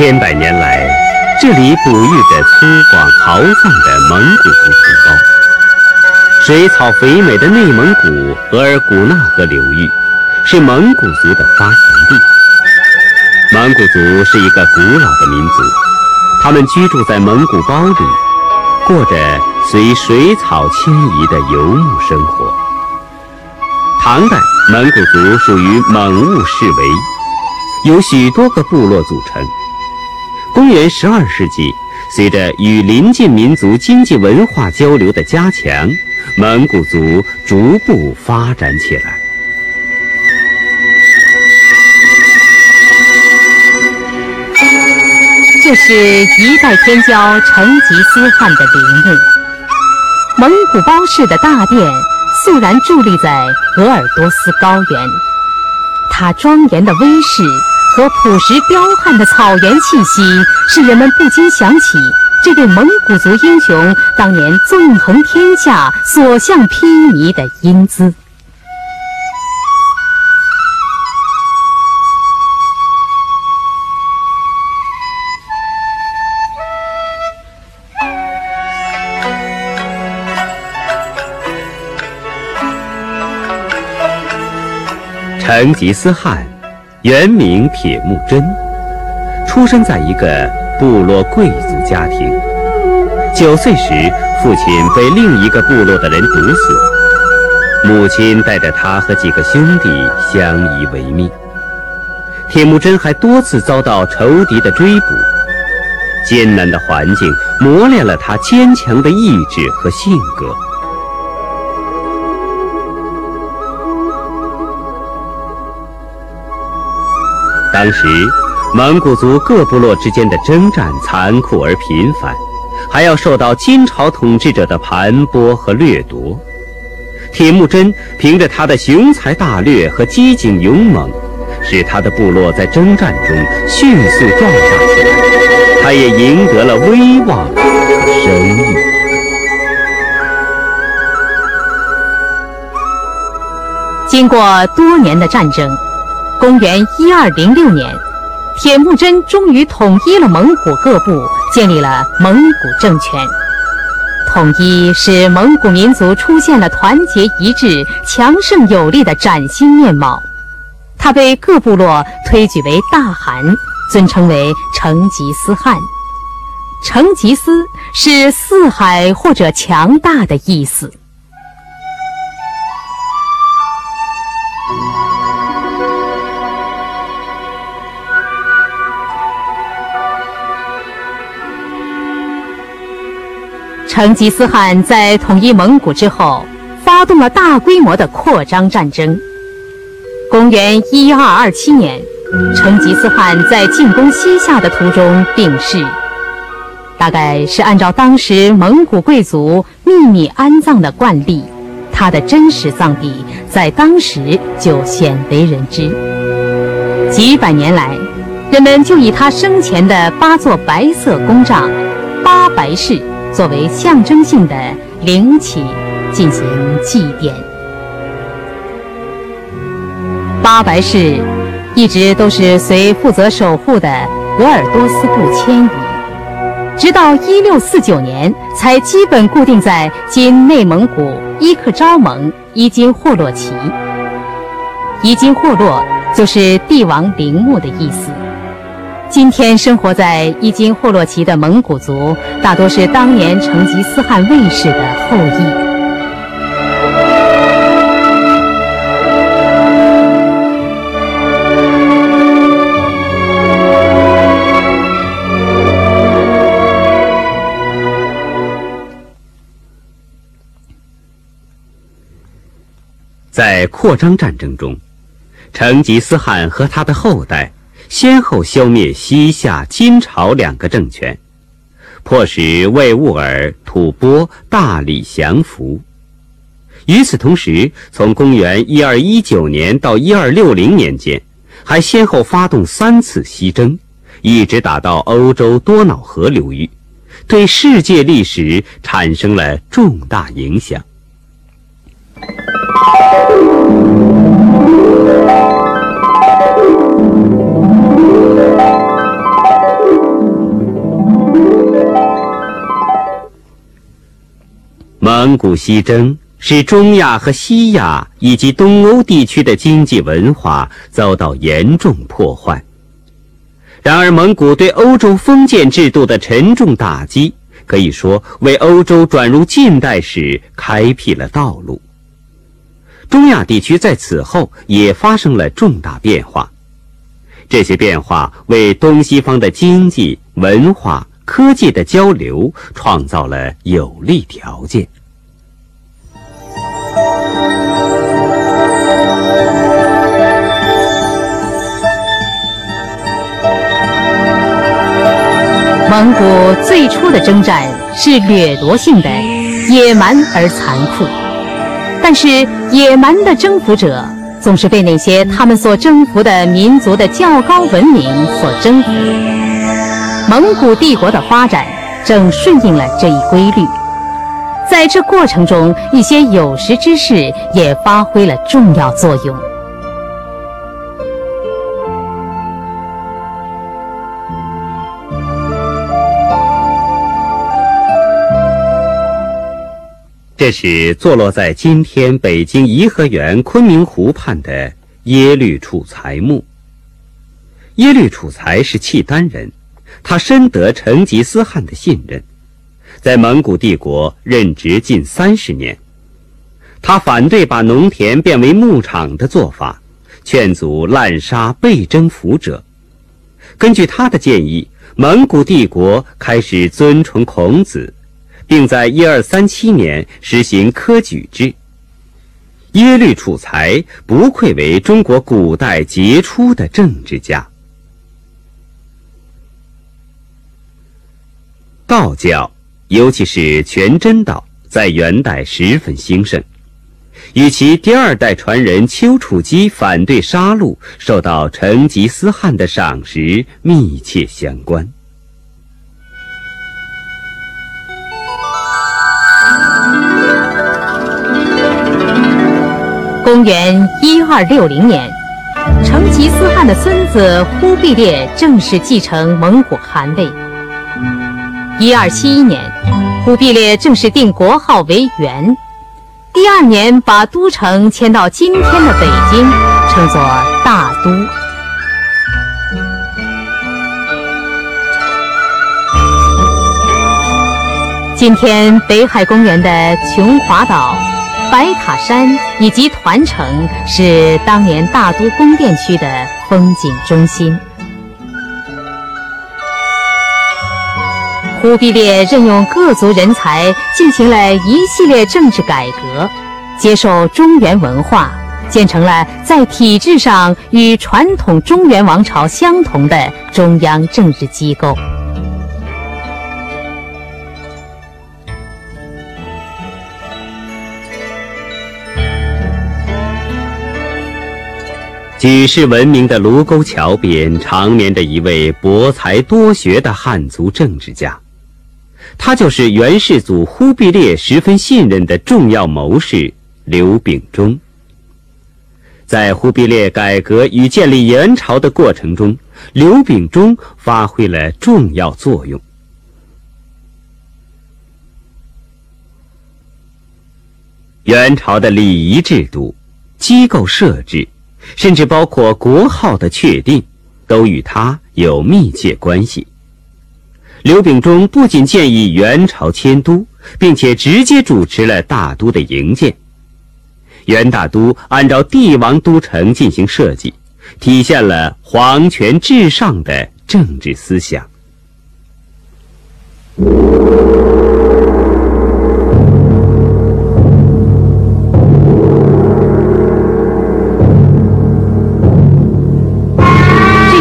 千百年来，这里哺育着粗犷豪放的蒙古族同胞。水草肥美的内蒙古额尔古纳河流域，是蒙古族的发祥地。蒙古族是一个古老的民族，他们居住在蒙古包里，过着随水草迁移的游牧生活。唐代，蒙古族属于蒙兀氏维，由许多个部落组成。公元十二世纪，随着与邻近民族经济文化交流的加强，蒙古族逐步发展起来。这是一代天骄成吉思汗的陵墓。蒙古包氏的大殿肃然伫立在鄂尔多斯高原，它庄严的威势。和朴实彪悍的草原气息，使人们不禁想起这位蒙古族英雄当年纵横天下、所向披靡的英姿。成吉思汗。原名铁木真，出生在一个部落贵族家庭。九岁时，父亲被另一个部落的人毒死，母亲带着他和几个兄弟相依为命。铁木真还多次遭到仇敌的追捕，艰难的环境磨练了他坚强的意志和性格。当时，蒙古族各部落之间的征战残酷而频繁，还要受到金朝统治者的盘剥和掠夺。铁木真凭着他的雄才大略和机警勇猛，使他的部落在征战中迅速壮大起来，他也赢得了威望和声誉。经过多年的战争。公元一二零六年，铁木真终于统一了蒙古各部，建立了蒙古政权。统一使蒙古民族出现了团结一致、强盛有力的崭新面貌。他被各部落推举为大汗，尊称为成吉思汗。成吉思是四海或者强大的意思。成吉思汗在统一蒙古之后，发动了大规模的扩张战争。公元一二二七年，成吉思汗在进攻西夏的途中病逝，大概是按照当时蒙古贵族秘密安葬的惯例，他的真实葬地在当时就鲜为人知。几百年来，人们就以他生前的八座白色宫帐——八白室。作为象征性的陵寝进行祭奠。八白氏一直都是随负责守护的鄂尔多斯部迁移，直到一六四九年才基本固定在今内蒙古伊克昭盟伊金霍洛旗。伊金霍洛就是帝王陵墓的意思。今天生活在伊金霍洛旗的蒙古族，大多是当年成吉思汗卫士的后裔。在扩张战争中，成吉思汗和他的后代。先后消灭西夏、金朝两个政权，迫使魏兀儿、吐蕃大力降服。与此同时，从公元一二一九年到一二六零年间，还先后发动三次西征，一直打到欧洲多瑙河流域，对世界历史产生了重大影响。蒙古西征使中亚和西亚以及东欧地区的经济文化遭到严重破坏。然而，蒙古对欧洲封建制度的沉重打击，可以说为欧洲转入近代史开辟了道路。中亚地区在此后也发生了重大变化，这些变化为东西方的经济、文化、科技的交流创造了有利条件。蒙古最初的征战是掠夺性的、野蛮而残酷，但是野蛮的征服者总是被那些他们所征服的民族的较高文明所征服。蒙古帝国的发展正顺应了这一规律，在这过程中，一些有识之士也发挥了重要作用。这是坐落在今天北京颐和园昆明湖畔的耶律楚材墓。耶律楚材是契丹人，他深得成吉思汗的信任，在蒙古帝国任职近三十年。他反对把农田变为牧场的做法，劝阻滥杀被征服者。根据他的建议，蒙古帝国开始尊崇孔子。并在一二三七年实行科举制。耶律楚材不愧为中国古代杰出的政治家。道教，尤其是全真道，在元代十分兴盛，与其第二代传人丘处机反对杀戮，受到成吉思汗的赏识密切相关。公元一二六零年，成吉思汗的孙子忽必烈正式继承蒙古汗位。一二七一年，忽必烈正式定国号为元。第二年，把都城迁到今天的北京，称作大都。今天北海公园的琼华岛。白塔山以及团城是当年大都宫殿区的风景中心。忽必烈任用各族人才，进行了一系列政治改革，接受中原文化，建成了在体制上与传统中原王朝相同的中央政治机构。举世闻名的卢沟桥边，长眠着一位博才多学的汉族政治家，他就是元世祖忽必烈十分信任的重要谋士刘秉忠。在忽必烈改革与建立元朝的过程中，刘秉忠发挥了重要作用。元朝的礼仪制度、机构设置。甚至包括国号的确定，都与他有密切关系。刘秉忠不仅建议元朝迁都，并且直接主持了大都的营建。元大都按照帝王都城进行设计，体现了皇权至上的政治思想。这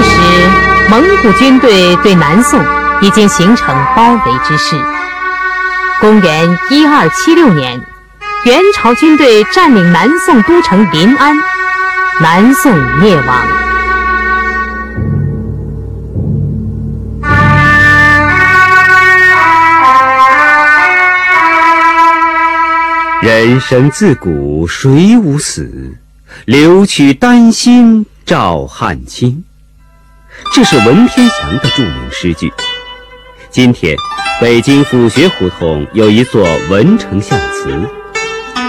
时蒙古军队对南宋已经形成包围之势。公元一二七六年，元朝军队占领南宋都城临安，南宋灭亡。人生自古谁无死，留取丹心照汗青。这是文天祥的著名诗句。今天，北京府学胡同有一座文丞相祠。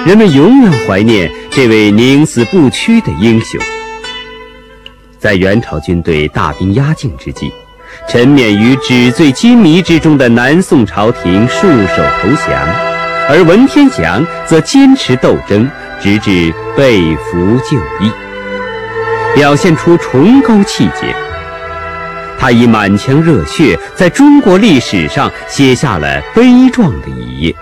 人们永远怀念这位宁死不屈的英雄。在元朝军队大兵压境之际，沉湎于纸醉金迷之中的南宋朝廷束手投降，而文天祥则坚持斗争，直至被俘就义，表现出崇高气节。他以满腔热血，在中国历史上写下了悲壮的一页。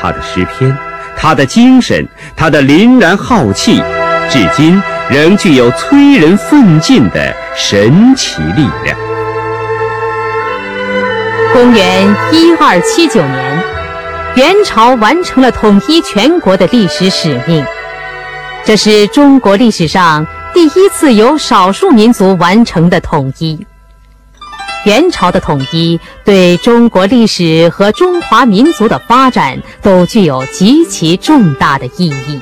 他的诗篇，他的精神，他的凛然浩气，至今仍具有催人奋进的神奇力量。公元一二七九年，元朝完成了统一全国的历史使命，这是中国历史上。第一次由少数民族完成的统一，元朝的统一对中国历史和中华民族的发展都具有极其重大的意义。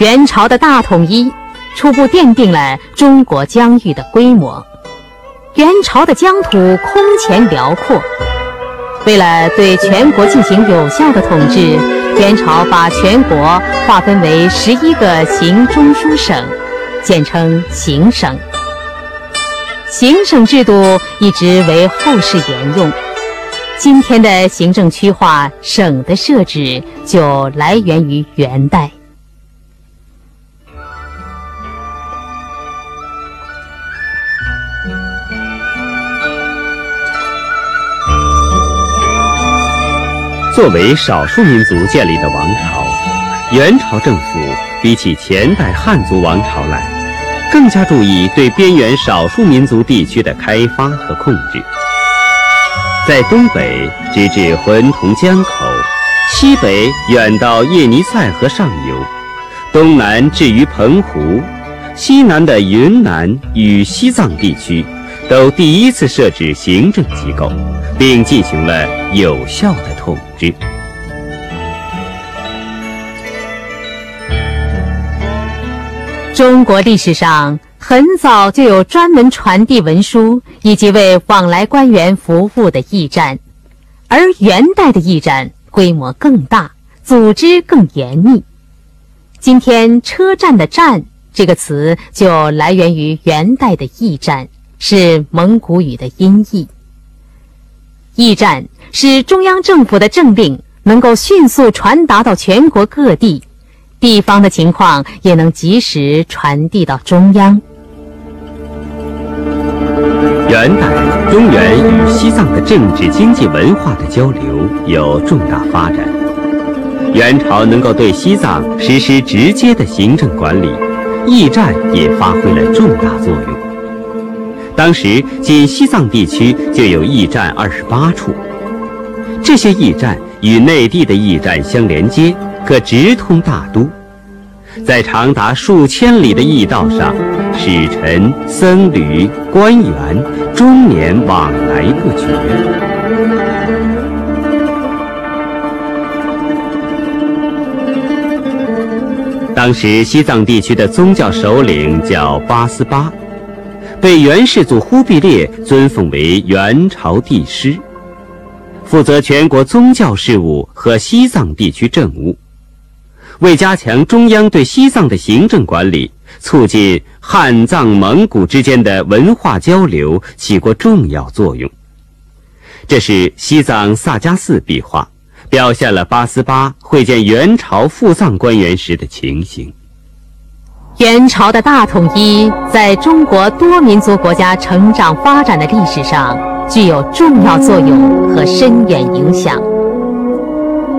元朝的大统一初步奠定了中国疆域的规模。元朝的疆土空前辽阔，为了对全国进行有效的统治。元朝把全国划分为十一个行中书省，简称行省。行省制度一直为后世沿用。今天的行政区划、省的设置就来源于元代。作为少数民族建立的王朝，元朝政府比起前代汉族王朝来，更加注意对边缘少数民族地区的开发和控制。在东北直至浑同江口，西北远到叶尼塞河上游，东南至于澎湖，西南的云南与西藏地区，都第一次设置行政机构，并进行了有效的。中国历史上很早就有专门传递文书以及为往来官员服务的驿站，而元代的驿站规模更大，组织更严密。今天“车站”的“站”这个词就来源于元代的驿站，是蒙古语的音译。驿站。使中央政府的政令能够迅速传达到全国各地，地方的情况也能及时传递到中央。元代，中原与西藏的政治、经济、文化的交流有重大发展。元朝能够对西藏实施直接的行政管理，驿站也发挥了重大作用。当时，仅西藏地区就有驿站二十八处。这些驿站与内地的驿站相连接，可直通大都。在长达数千里的驿道上，使臣、僧侣、官员终年往来不绝。当时西藏地区的宗教首领叫八思巴，被元世祖忽必烈尊奉为元朝帝师。负责全国宗教事务和西藏地区政务，为加强中央对西藏的行政管理，促进汉藏蒙古之间的文化交流起过重要作用。这是西藏萨迦寺壁画，表现了八思巴会见元朝赴藏官员时的情形。元朝的大统一，在中国多民族国家成长发展的历史上。具有重要作用和深远影响。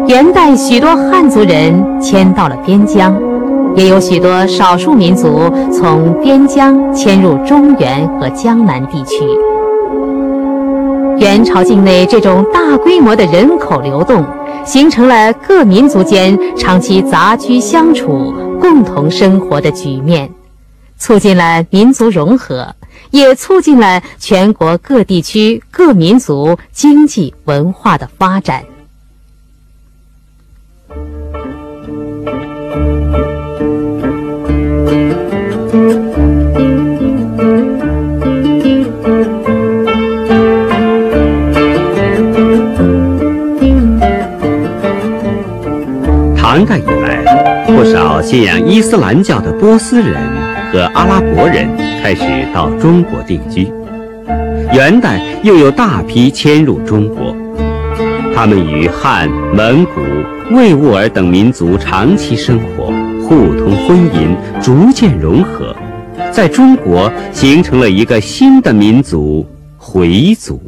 元代许多汉族人迁到了边疆，也有许多少数民族从边疆迁入中原和江南地区。元朝境内这种大规模的人口流动，形成了各民族间长期杂居相处、共同生活的局面，促进了民族融合。也促进了全国各地区各民族经济文化的发展。唐代以来，不少信仰伊斯兰教的波斯人和阿拉伯人开始到中国定居。元代又有大批迁入中国，他们与汉、蒙古、维吾尔等民族长期生活，互通婚姻，逐渐融合，在中国形成了一个新的民族——回族。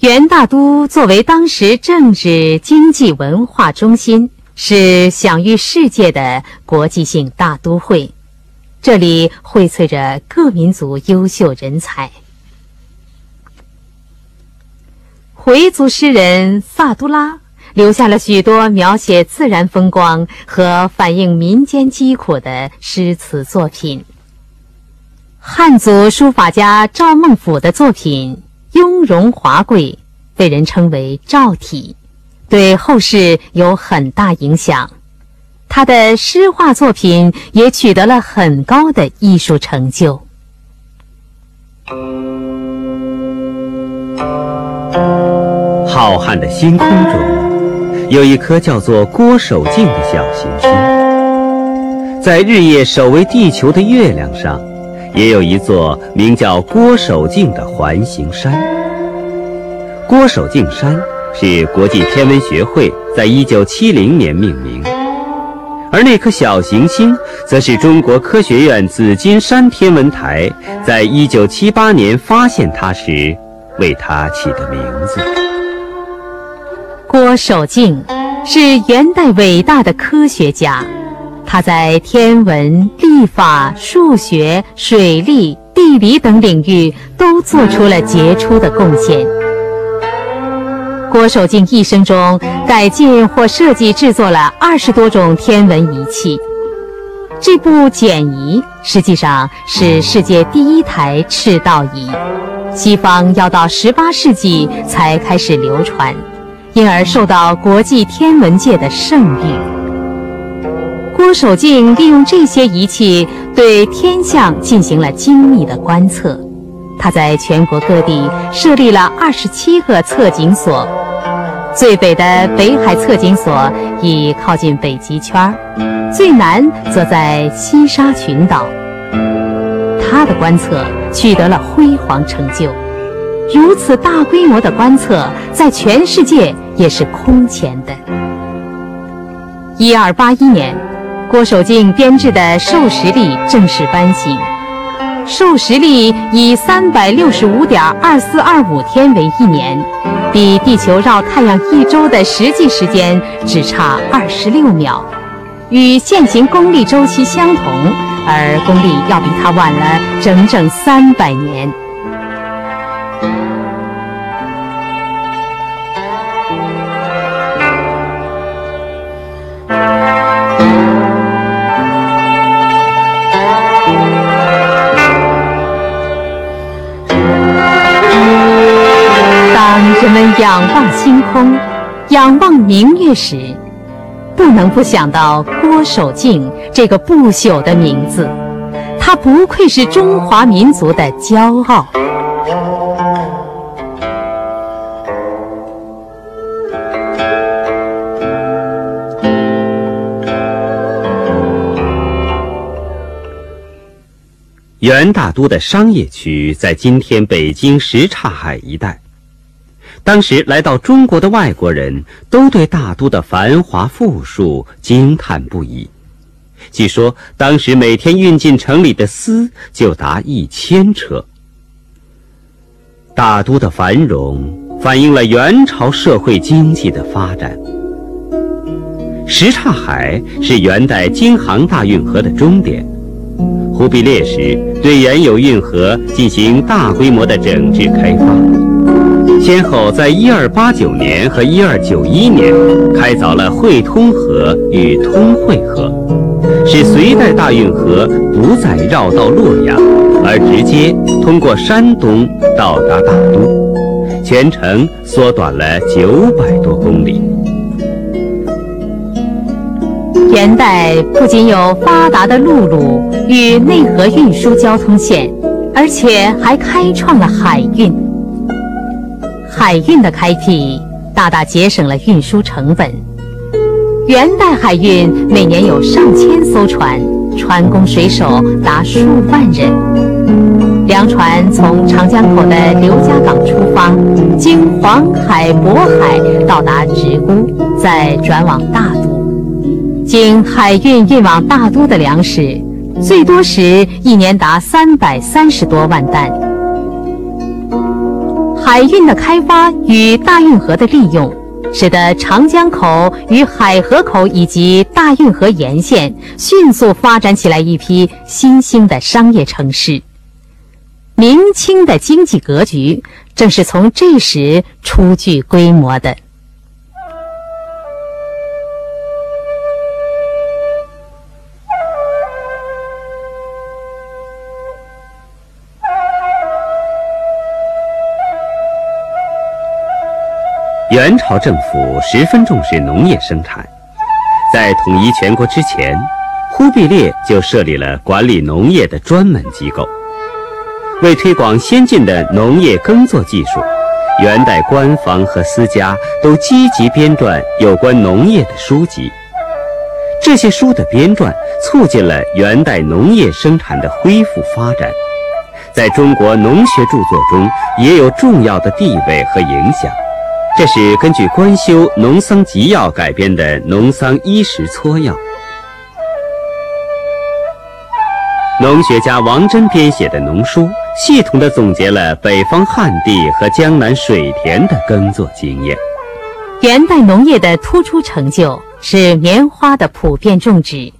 元大都作为当时政治、经济、文化中心，是享誉世界的国际性大都会。这里荟萃着各民族优秀人才。回族诗人萨都拉留下了许多描写自然风光和反映民间疾苦的诗词作品。汉族书法家赵孟俯的作品。雍容华贵，被人称为赵体，对后世有很大影响。他的诗画作品也取得了很高的艺术成就。浩瀚的星空中，有一颗叫做郭守敬的小行星，在日夜守卫地球的月亮上。也有一座名叫郭守敬的环形山。郭守敬山是国际天文学会在一九七零年命名，而那颗小行星，则是中国科学院紫金山天文台在一九七八年发现它时，为它起的名字。郭守敬是元代伟大的科学家。他在天文、历法、数学、水利、地理等领域都做出了杰出的贡献。郭守敬一生中改进或设计制作了二十多种天文仪器。这部简仪实际上是世界第一台赤道仪，西方要到十八世纪才开始流传，因而受到国际天文界的盛誉。郭守敬利用这些仪器对天象进行了精密的观测。他在全国各地设立了二十七个测景所，最北的北海测景所已靠近北极圈，最南则在西沙群岛。他的观测取得了辉煌成就，如此大规模的观测在全世界也是空前的。一二八一年。郭守敬编制的授时历正式颁行，数十例以三百六十五点二四二五天为一年，比地球绕太阳一周的实际时间只差二十六秒，与现行公历周期相同，而公历要比它晚了整整三百年。仰望星空，仰望明月时，不能不想到郭守敬这个不朽的名字。他不愧是中华民族的骄傲。元大都的商业区在今天北京什刹海一带。当时来到中国的外国人都对大都的繁华富庶惊叹不已。据说当时每天运进城里的丝就达一千车。大都的繁荣反映了元朝社会经济的发展。什刹海是元代京杭大运河的终点。忽必烈时对原有运河进行大规模的整治开发。先后在一二八九年和一二九一年开凿了会通河与通惠河，使隋代大运河不再绕道洛阳，而直接通过山东到达大都，全程缩短了九百多公里。元代不仅有发达的陆路与内河运输交通线，而且还开创了海运。海运的开辟大大节省了运输成本。元代海运每年有上千艘船，船工水手达数万人。粮船从长江口的刘家港出发，经黄海、渤海到达直沽，再转往大都。经海运运往大都的粮食，最多时一年达三百三十多万担。海运的开发与大运河的利用。使得长江口与海河口以及大运河沿线迅速发展起来一批新兴的商业城市。明清的经济格局正是从这时初具规模的。元朝政府十分重视农业生产，在统一全国之前，忽必烈就设立了管理农业的专门机构。为推广先进的农业耕作技术，元代官方和私家都积极编撰有关农业的书籍。这些书的编撰，促进了元代农业生产的恢复发展，在中国农学著作中也有重要的地位和影响。这是根据官修《农桑集要》改编的《农桑衣食撮要》。农学家王珍编写的农书，系统地总结了北方旱地和江南水田的耕作经验。元代农业的突出成就是棉花的普遍种植。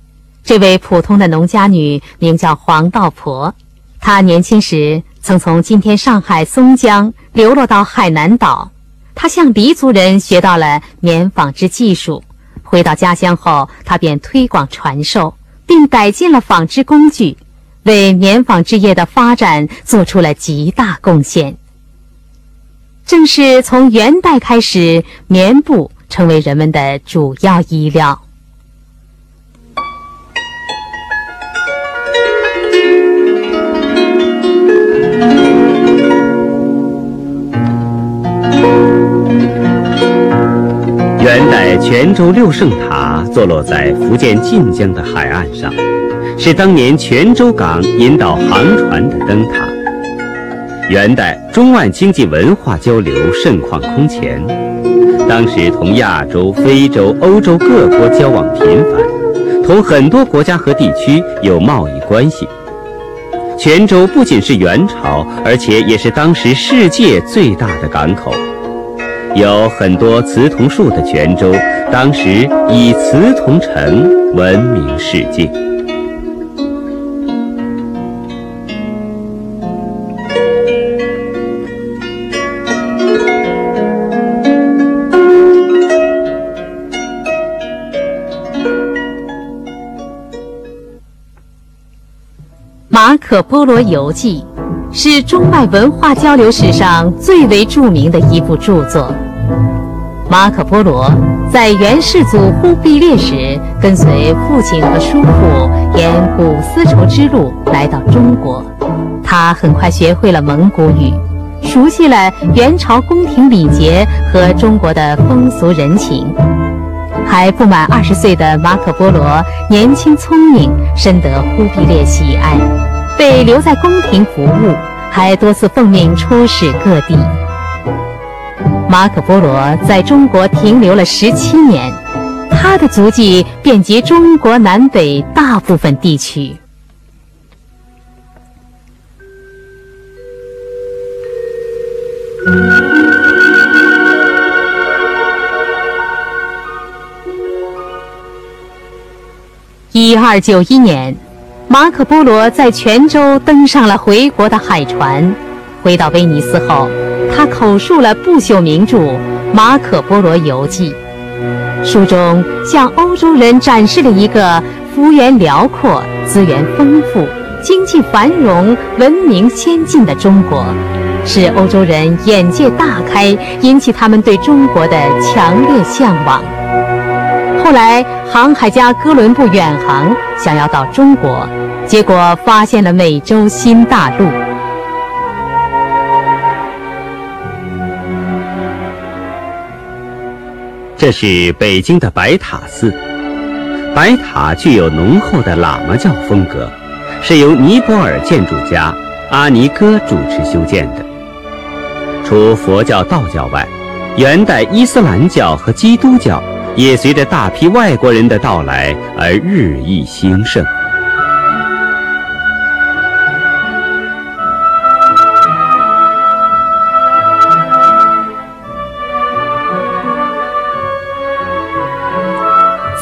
这位普通的农家女名叫黄道婆，她年轻时曾从今天上海松江流落到海南岛。他向黎族人学到了棉纺织技术，回到家乡后，他便推广传授，并改进了纺织工具，为棉纺织业的发展做出了极大贡献。正是从元代开始，棉布成为人们的主要衣料。泉州六圣塔坐落在福建晋江的海岸上，是当年泉州港引导航船的灯塔。元代中外经济文化交流盛况空前，当时同亚洲、非洲、欧洲各国交往频繁，同很多国家和地区有贸易关系。泉州不仅是元朝，而且也是当时世界最大的港口。有很多瓷桐树的泉州，当时以瓷桐城闻名世界。《马可波罗游记》。是中外文化交流史上最为著名的一部著作。马可·波罗在元世祖忽必烈时，跟随父亲和叔父沿古丝绸之路来到中国。他很快学会了蒙古语，熟悉了元朝宫廷礼节和中国的风俗人情。还不满二十岁的马可·波罗年轻聪明，深得忽必烈喜爱。被留在宫廷服务，还多次奉命出使各地。马可·波罗在中国停留了十七年，他的足迹遍及中国南北大部分地区。一二九一年。马可·波罗在泉州登上了回国的海船，回到威尼斯后，他口述了不朽名著《马可·波罗游记》，书中向欧洲人展示了一个幅员辽阔、资源丰富、经济繁荣、文明先进的中国，使欧洲人眼界大开，引起他们对中国的强烈向往。后来，航海家哥伦布远航，想要到中国。结果发现了美洲新大陆。是北京的白塔寺。白塔具有浓厚的喇嘛教风格，是由尼泊尔建筑家阿尼哥主持修建的。除佛教、道教外，元代伊斯兰教和基督教也随着大批外国人的到来而日益兴盛。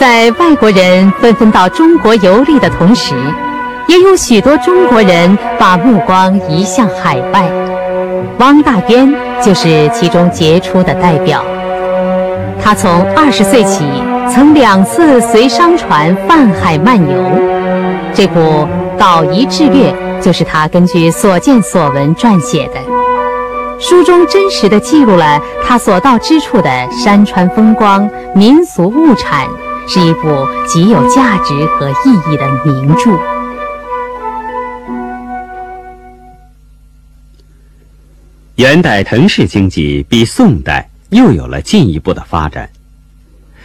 在外国人纷纷到中国游历的同时，也有许多中国人把目光移向海外。汪大渊就是其中杰出的代表。他从二十岁起，曾两次随商船泛海漫游。这部《岛夷志略》就是他根据所见所闻撰写的。书中真实地记录了他所到之处的山川风光、民俗物产。是一部极有价值和意义的名著。元代城市经济比宋代又有了进一步的发展，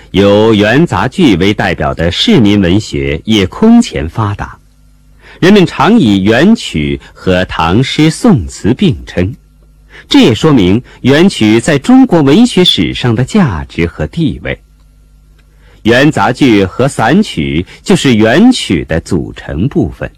有元杂剧为代表的市民文学也空前发达，人们常以元曲和唐诗宋词并称，这也说明元曲在中国文学史上的价值和地位。元杂剧和散曲就是元曲的组成部分。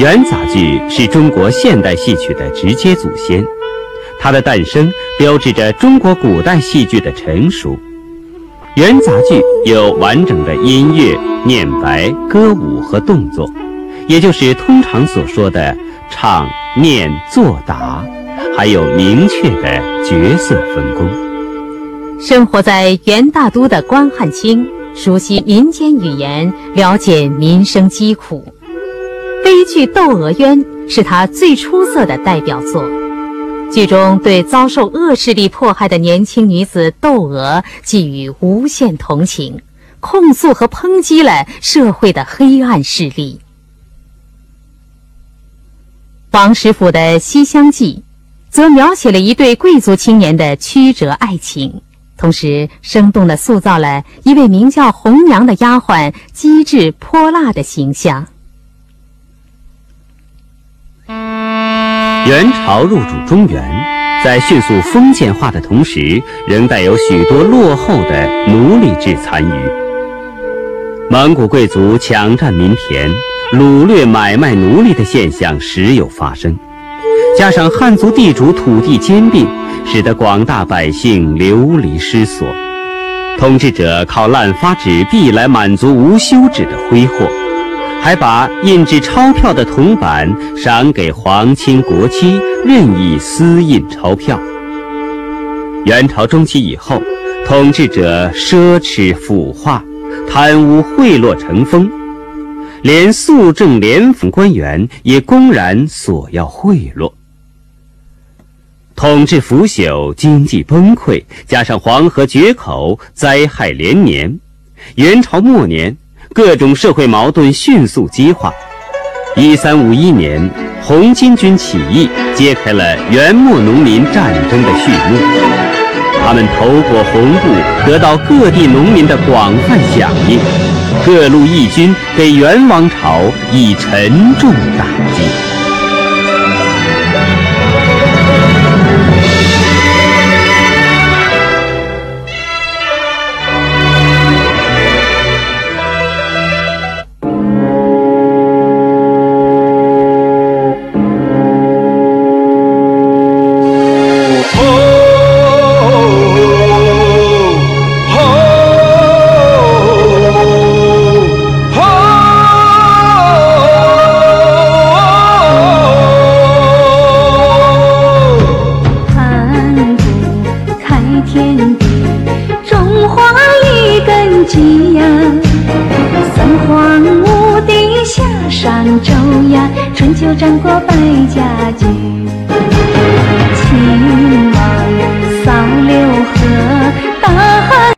元杂剧是中国现代戏曲的直接祖先，它的诞生标志着中国古代戏剧的成熟。元杂剧有完整的音乐、念白、歌舞和动作，也就是通常所说的唱。念作答，还有明确的角色分工。生活在元大都的关汉卿，熟悉民间语言，了解民生疾苦。悲剧《窦娥冤》是他最出色的代表作。剧中对遭受恶势力迫害的年轻女子窦娥寄予无限同情，控诉和抨击了社会的黑暗势力。王实甫的《西厢记》，则描写了一对贵族青年的曲折爱情，同时生动地塑造了一位名叫红娘的丫鬟机智泼辣的形象。元朝入主中原，在迅速封建化的同时，仍带有许多落后的奴隶制残余。蒙古贵族抢占民田。掳掠、买卖奴隶的现象时有发生，加上汉族地主土地兼并，使得广大百姓流离失所。统治者靠滥发纸币来满足无休止的挥霍，还把印制钞票的铜板赏给皇亲国戚，任意私印钞票。元朝中期以后，统治者奢侈腐化，贪污贿赂成风。连肃正廉府官员也公然索要贿赂，统治腐朽，经济崩溃，加上黄河决口，灾害连年。元朝末年，各种社会矛盾迅速激化。一三五一年，红巾军起义揭开了元末农民战争的序幕。他们头裹红布，得到各地农民的广泛响应。各路义军给元王朝以沉重打击。